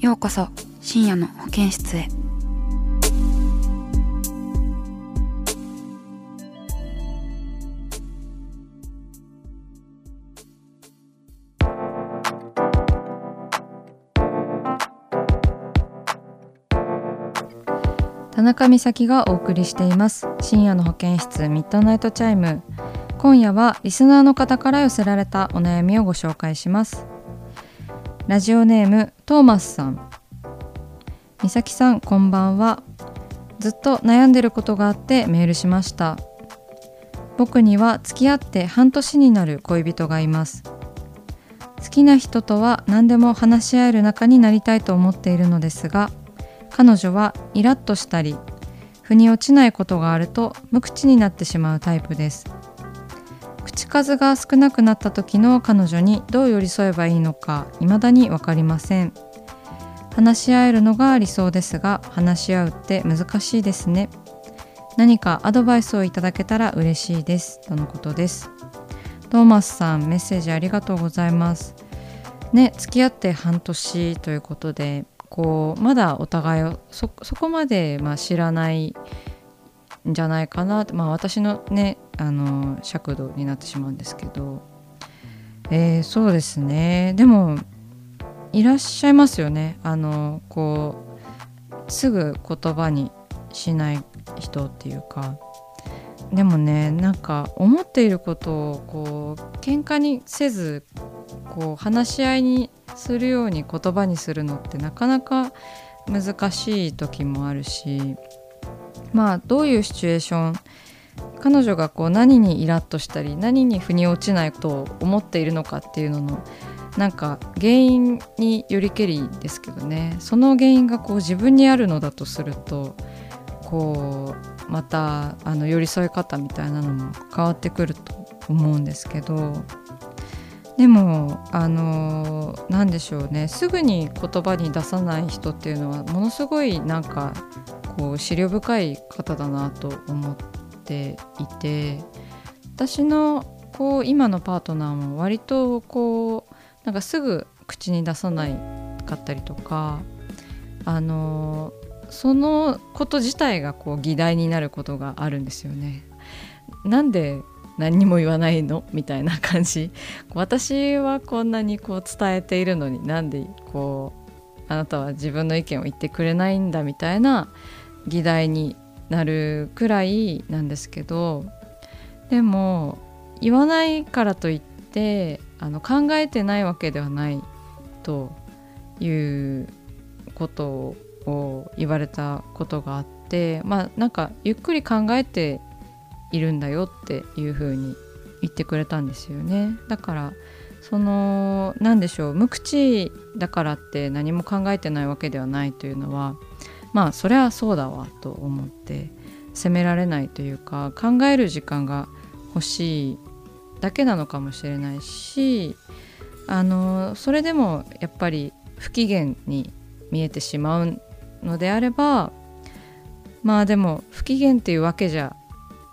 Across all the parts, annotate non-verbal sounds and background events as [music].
ようこそ深夜の保健室へ。田中美咲がお送りしています。深夜の保健室ミッドナイトチャイム。今夜はリスナーの方から寄せられたお悩みをご紹介します。ラジオネームトーマスさん。美咲さんこんばんは。ずっと悩んでることがあってメールしました。僕には付き合って半年になる恋人がいます。好きな人とは何でも話し合える仲になりたいと思っているのですが彼女はイラッとしたり腑に落ちないことがあると無口になってしまうタイプです。口数が少なくなった時の彼女にどう寄り添えばいいのか未だに分かりません。話し合えるのが理想ですが話し合うって難しいですね。何かアドバイスをいただけたら嬉しいです。とのことです。トーマスさんメッセージありがとうございます。ね付き合って半年ということでこうまだお互いをそこまでまあ知らないんじゃないかな。まあ私のねあの尺度になってしまうんですけど、えー、そうですね。でもいらっしゃいますよね。あのこうすぐ言葉にしない人っていうか。でもねなんか思っていることをこう喧嘩にせずこう話し合いにするように言葉にするのってなかなか難しい時もあるし。まあどういうシチュエーション彼女がこう何にイラッとしたり何に腑に落ちないと思っているのかっていうののなんか原因によりけりですけどね。その原因がこう自分にあるのだとするとこうまたあの寄り添い方みたいなのも変わってくると思うんですけど。でもあの何でしょうね。すぐに言葉に出さない人っていうのはものすごいなんかこう思慮深い方だなと思ってていて私のこう今のパートナーも割とこうなんかすぐ口に出さないかったりとかあのそのこと自体がこう議題になることがあるんですよね。なんで何も言わないの？みたいな感じ。私はこんなにこう伝えているのになんでこうあなたは自分の意見を言ってくれないんだ？みたいな議題になるくらいなんですけどでも言わないからといってあの考えてないわけではないということを言われたことがあってまあなんかゆっくり考えているんだよっていうふうに言ってくれたんですよね。だからその何でしょう無口だからって何も考えてないわけではないというのはまあそれはそうだわと思って責められないというか考える時間が欲しいだけなのかもしれないしあのそれでもやっぱり不機嫌に見えてしまうのであればまあでも不機嫌っていうわけじゃ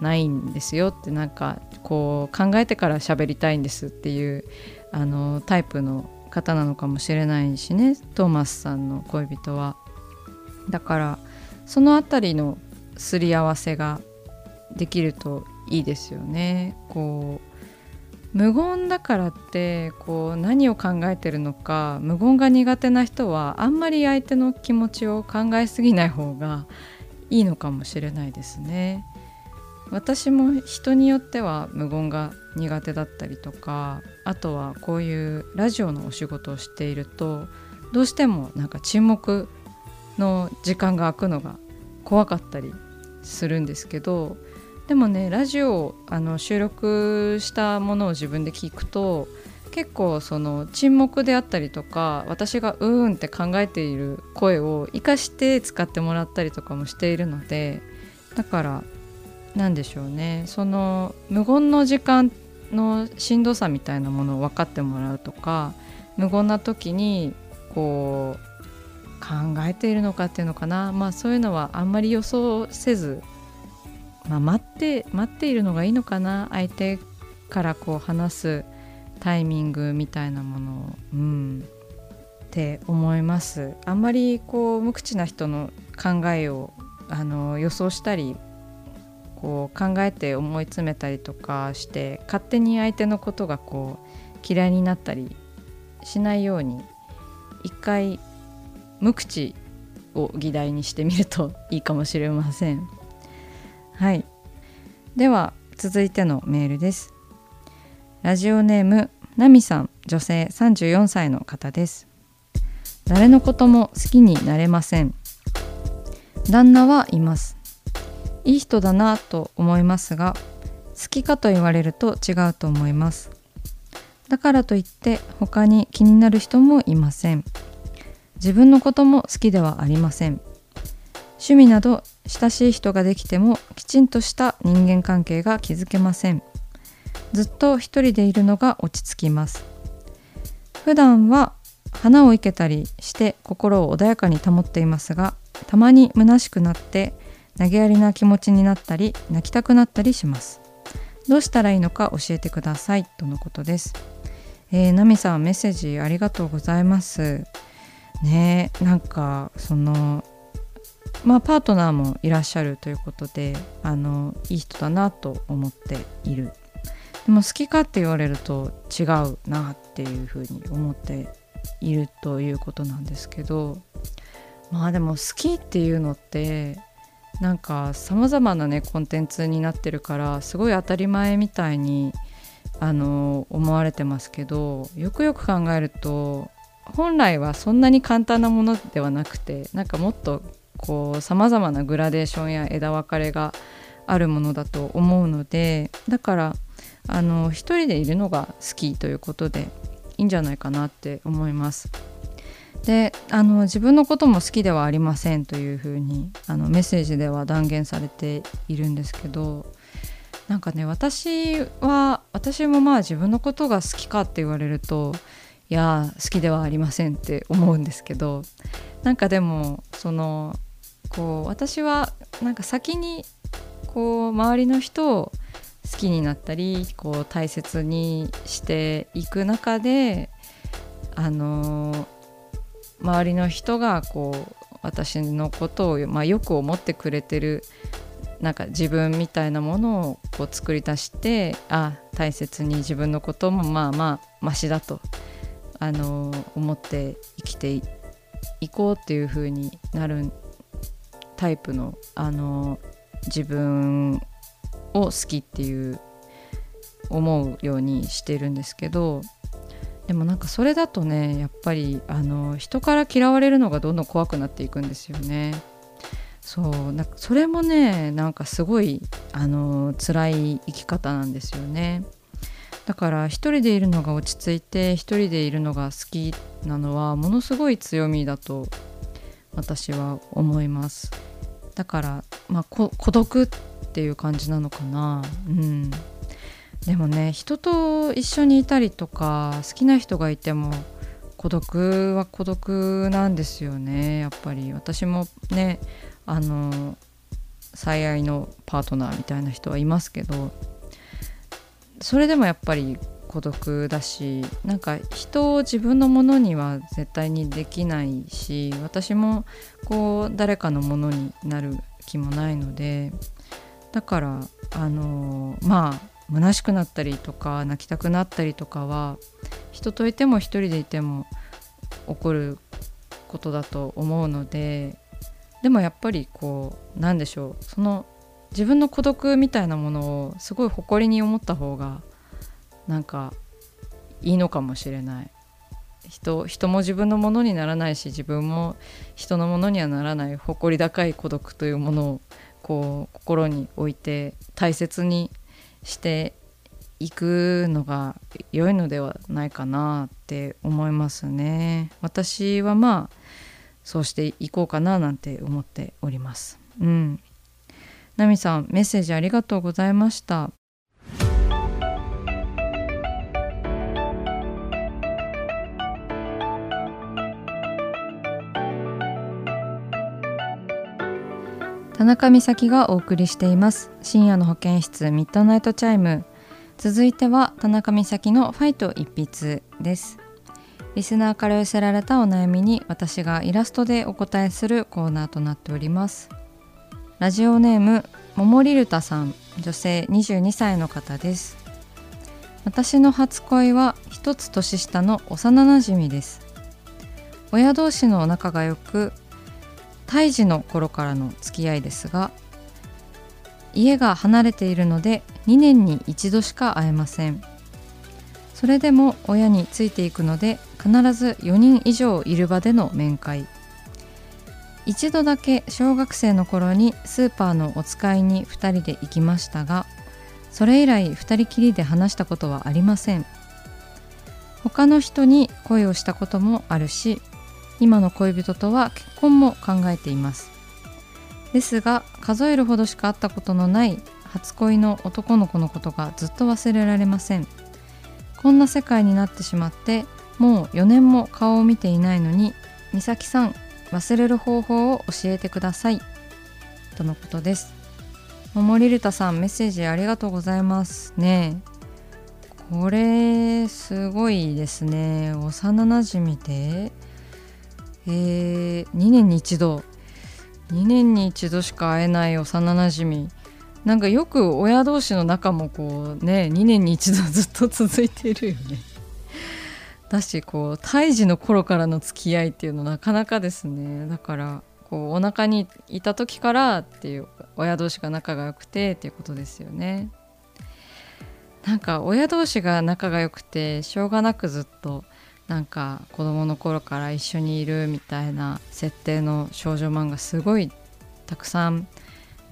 ないんですよってなんかこう考えてから喋りたいんですっていうあのタイプの方なのかもしれないしねトーマスさんの恋人は。だからその辺りのすり合わせができるといいですよね。こう無言だからってこう何を考えてるのか無言が苦手な人はあんまり相手の気持ちを考えすぎない方がいいのかもしれないですね。私も人によっては無言が苦手だったりとかあとはこういうラジオのお仕事をしているとどうしてもなんか沈黙の時間が空くのが怖かったりするんですけどでもねラジオあの収録したものを自分で聞くと結構その沈黙であったりとか私がうーんって考えている声を生かして使ってもらったりとかもしているのでだから何でしょうね。その無言の時間のしんどさみたいなものを分かってもらうとか無言な時にこう考えているのかっていうのかな。まあそういうのはあんまり予想せず、まあ、待って待っているのがいいのかな。相手からこう話すタイミングみたいなものをうんって思います。あんまりこう無口な人の考えをあの予想したりこう考えて思い詰めたりとかして勝手に相手のことがこう嫌いになったりしないように一回無口を議題にしてみるといいかもしれません。はい。では続いてのメールです。ラジオネームナミさん。女性34歳の方です。誰のことも好きになれません。旦那はいます。いい人だなと思いますが好きかと言われると違うと思います。だからといって他に気になる人もいません。自分のことも好きではありません。趣味など親しい人ができてもきちんとした人間関係が築けません。ずっと一人でいるのが落ち着きます。普段は花を生けたりして心を穏やかに保っていますがたまに虚しくなって投げやりな気持ちになったり泣きたくなったりします。どうしたらいいのか教えてください。とのことです。えー、ナミさんメッセージありがとうございます。ねなんかそのまあパートナーもいらっしゃるということであのいい人だなと思っている。でも好きかって言われると違うなっていうふうに思っているということなんですけどまあでも好きっていうのってなんかさまざまなねコンテンツになってるからすごい当たり前みたいにあの思われてますけどよくよく考えると本来はそんなに簡単なものではなくてなんかもっとこうさまざまなグラデーションや枝分かれがあるものだと思うのでだからあの一人でいるのが好きということでいいんじゃないかなって思います。であの自分のことも好きではありませんというふうにあのメッセージでは断言されているんですけどなんかね私は私もまあ自分のことが好きかって言われるといや好きではありませんって思うんですけどなんかでもそのこう私はなんか先にこう周りの人を好きになったりこう大切にしていく中であの周りの人がこう私のことを、まあ、よく思ってくれてるなんか自分みたいなものをこう作り出してあ大切に自分のこともまあまあマシだとあの思って生きていこうっていう風になるタイプのあの自分を好きっていう思うようにしてるんですけどでもなんかそれだとねやっぱりあの人から嫌われるのがどんどん怖くなっていくんですよね。そうなんかそれもねなんかすごいあの辛い生き方なんですよね。だから一人でいるのが落ち着いて一人でいるのが好きなのはものすごい強みだと私は思います。だからまあ孤独っていう感じなのかな。うん。でもね人と一緒にいたりとか好きな人がいても孤独は孤独なんですよね。やっぱり。私もねあの最愛のパートナーみたいな人はいますけど。それでもやっぱり孤独だしなんか人を自分のものには絶対にできないし私もこう誰かのものになる気もないのでだからあのまあ虚しくなったりとか泣きたくなったりとかは人といても一人でいても起こることだと思うのででもやっぱりこうなんでしょうその自分の孤独みたいなものをすごい誇りに思った方がなんかいいのかもしれない。人人も自分のものにならないし自分も人のものにはならない誇り高い孤独というものをこう心に置いて大切にしていくのが良いのではないかなって思いますね。私はまあそうしていこうかななんて思っております。うん。ナミさんメッセージありがとうございました。田中美咲がお送りしています。深夜の保健室ミッドナイトチャイム。続いては田中美咲のファイト一筆です。リスナーから寄せられたお悩みに私がイラストでお答えするコーナーとなっております。ラジオネームももりるたさん女性22歳の方です。私の初恋は一つ年下の幼なじみです。親同士の仲が良く胎児の頃からの付き合いですが家が離れているので2年に一度しか会えません。それでも親についていくので必ず4人以上いる場での面会。一度だけ小学生の頃にスーパーのお使いに2人で行きましたがそれ以来2人きりで話したことはありません。他の人に恋をしたこともあるし今の恋人とは結婚も考えています。ですが数えるほどしか会ったことのない初恋の男の子のことがずっと忘れられません。こんな世界になってしまってもう4年も顔を見ていないのに美咲さん忘れる方法を教えてください。とのことです。桃りるたさんメッセージありがとうございますね。これすごいですね。幼なじみで。えー、2年に一度。2年に一度しか会えない幼なじみなんかよく親同士の仲もこうね2年に一度ずっと続いているよね。だしこう胎児の頃からの付き合いっていうのなかなかですね。だからこうお腹にいた時からっていう親同士が仲が良くてっていうことですよね。なんか親同士が仲が良くてしょうがなくずっとなんか子供の頃から一緒にいるみたいな設定の少女漫画すごいたくさん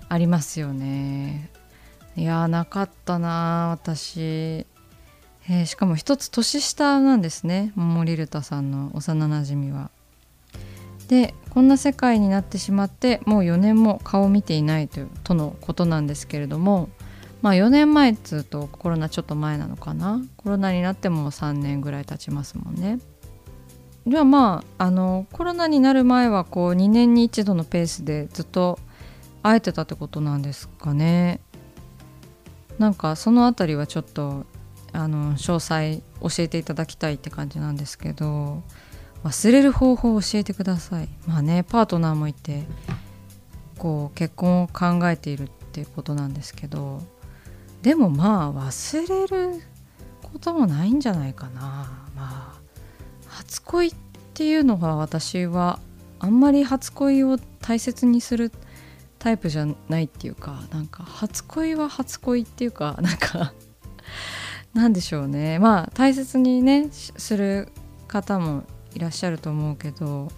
ありますよね。いやなかったな私、えー、しかも一つ年下なんですね桃リルタさんの幼なじみは。でこんな世界になってしまってもう4年も顔を見ていないというとのことなんですけれどもまあ4年前っつうとコロナちょっと前なのかな。コロナになっても3年ぐらい経ちますもんね。ではまああのコロナになる前はこう2年に1度のペースでずっと会えてたってことなんですかね。なんかその辺りはちょっとあの詳細教えていただきたいって感じなんですけど忘れる方法を教えてください。まあねパートナーもいてこう結婚を考えているっていうことなんですけどでもまあ忘れることもないんじゃないかな。まあ初恋っていうのは私はあんまり初恋を大切にするタイプじゃないっていうかなんか初恋は初恋っていうかなんかなんでしょうね。まあ大切にねする方もいらっしゃると思うけど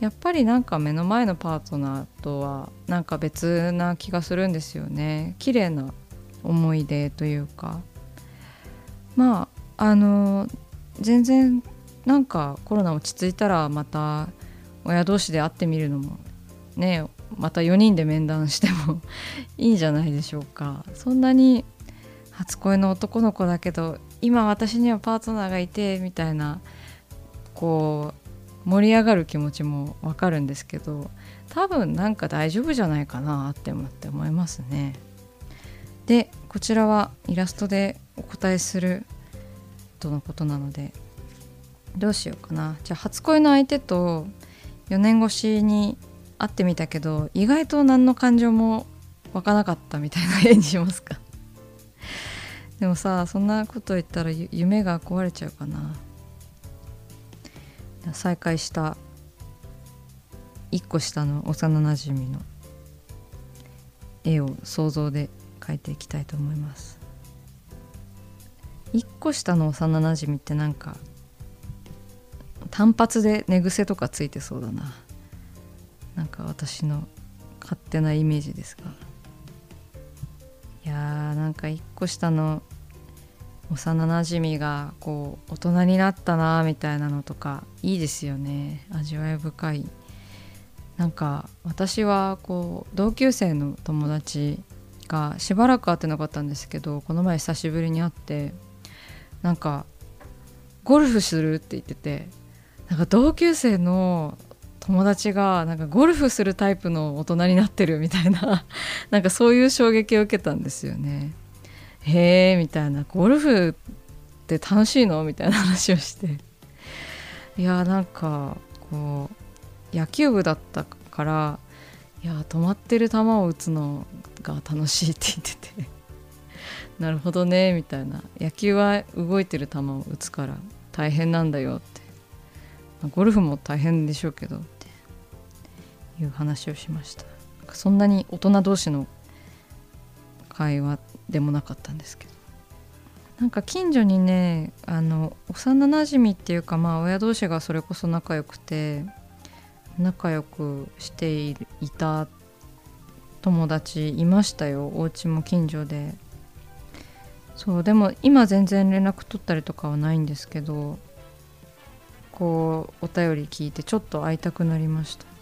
やっぱりなんか目の前のパートナーとはなんか別な気がするんですよね。綺麗な思い出というか。まああの全然なんかコロナ落ち着いたらまた親同士で会ってみるのもねまた4人で面談しても [laughs] いいんじゃないでしょうか。そんなに初恋の男の子だけど今私にはパートナーがいてみたいなこう盛り上がる気持ちもわかるんですけど多分なんか大丈夫じゃないかなって思って思いますね。でこちらはイラストでお答えするとのことなのでどうしようかなじゃあ初恋の相手と4年越しに会ってみたけど意外と何の感情も湧かなかったみたいな絵にしますか？でもさそんなこと言ったら夢が壊れちゃうかな。再会した1個下の幼なじみの絵を想像で描いていきたいと思います。1個下の幼なじみってなんか単発で寝癖とかついてそうだな。なんか私の勝手なイメージですが。なんか1個下の幼なじみがこう大人になったなみたいなのとかいいですよね。味わい深い。なんか私はこう同級生の友達がしばらく会ってなかったんですけどこの前久しぶりに会ってなんかゴルフするって言っててなんか同級生の友達がなんかゴルフするタイプの大人になってるみたいな [laughs] なんかそういう衝撃を受けたんですよね。へえみたいな。ゴルフって楽しいの？みたいな話をして。いやなんかこう野球部だったからいや止まってる球を打つのが楽しいって言ってて。[laughs] なるほどねみたいな。野球は動いてる球を打つから大変なんだよって。ゴルフも大変でしょうけど。いう話をしました。そんなに大人同士の会話でもなかったんですけど。なんか近所にねあの幼なじみっていうかまあ親同士がそれこそ仲良くて仲良くしていた友達いましたよ。お家も近所で。そうでも今全然連絡取ったりとかはないんですけどこうお便り聞いてちょっと会いたくなりました。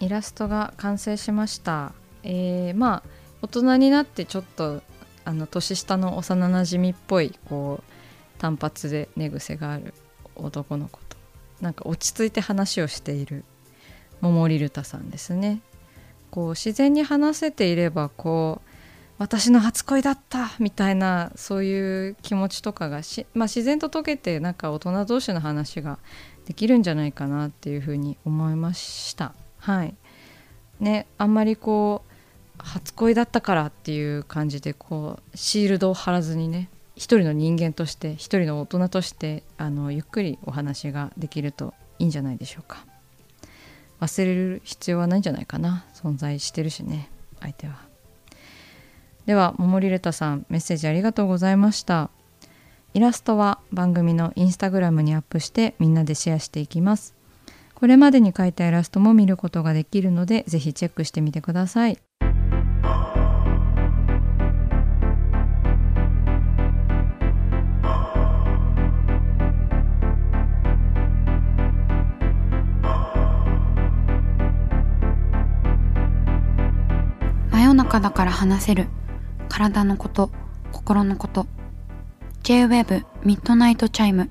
イラストが完成しました。えー、まあ大人になってちょっとあの年下の幼なじみっぽいこう単発で寝癖がある男の子となんか落ち着いて話をしている桃リルタさんですね。こう自然に話せていればこう私の初恋だったみたいなそういう気持ちとかがし、まあ、自然と解けてなんか大人同士の話ができるんじゃないかなっていうふうに思いました。はい。ねあんまりこう初恋だったからっていう感じでこうシールドを貼らずにね一人の人間として一人の大人としてあのゆっくりお話ができるといいんじゃないでしょうか。忘れる必要はないんじゃないかな。存在してるしね相手は。では桃りれたさんメッセージありがとうございました。イラストは番組のインスタグラムにアップしてみんなでシェアしていきます。これまでに描いたイラストも見ることができるのでぜひチェックしてみてください。中だから話せる。体のこと心のこと。 J-WAVE ミッドナイトチャイム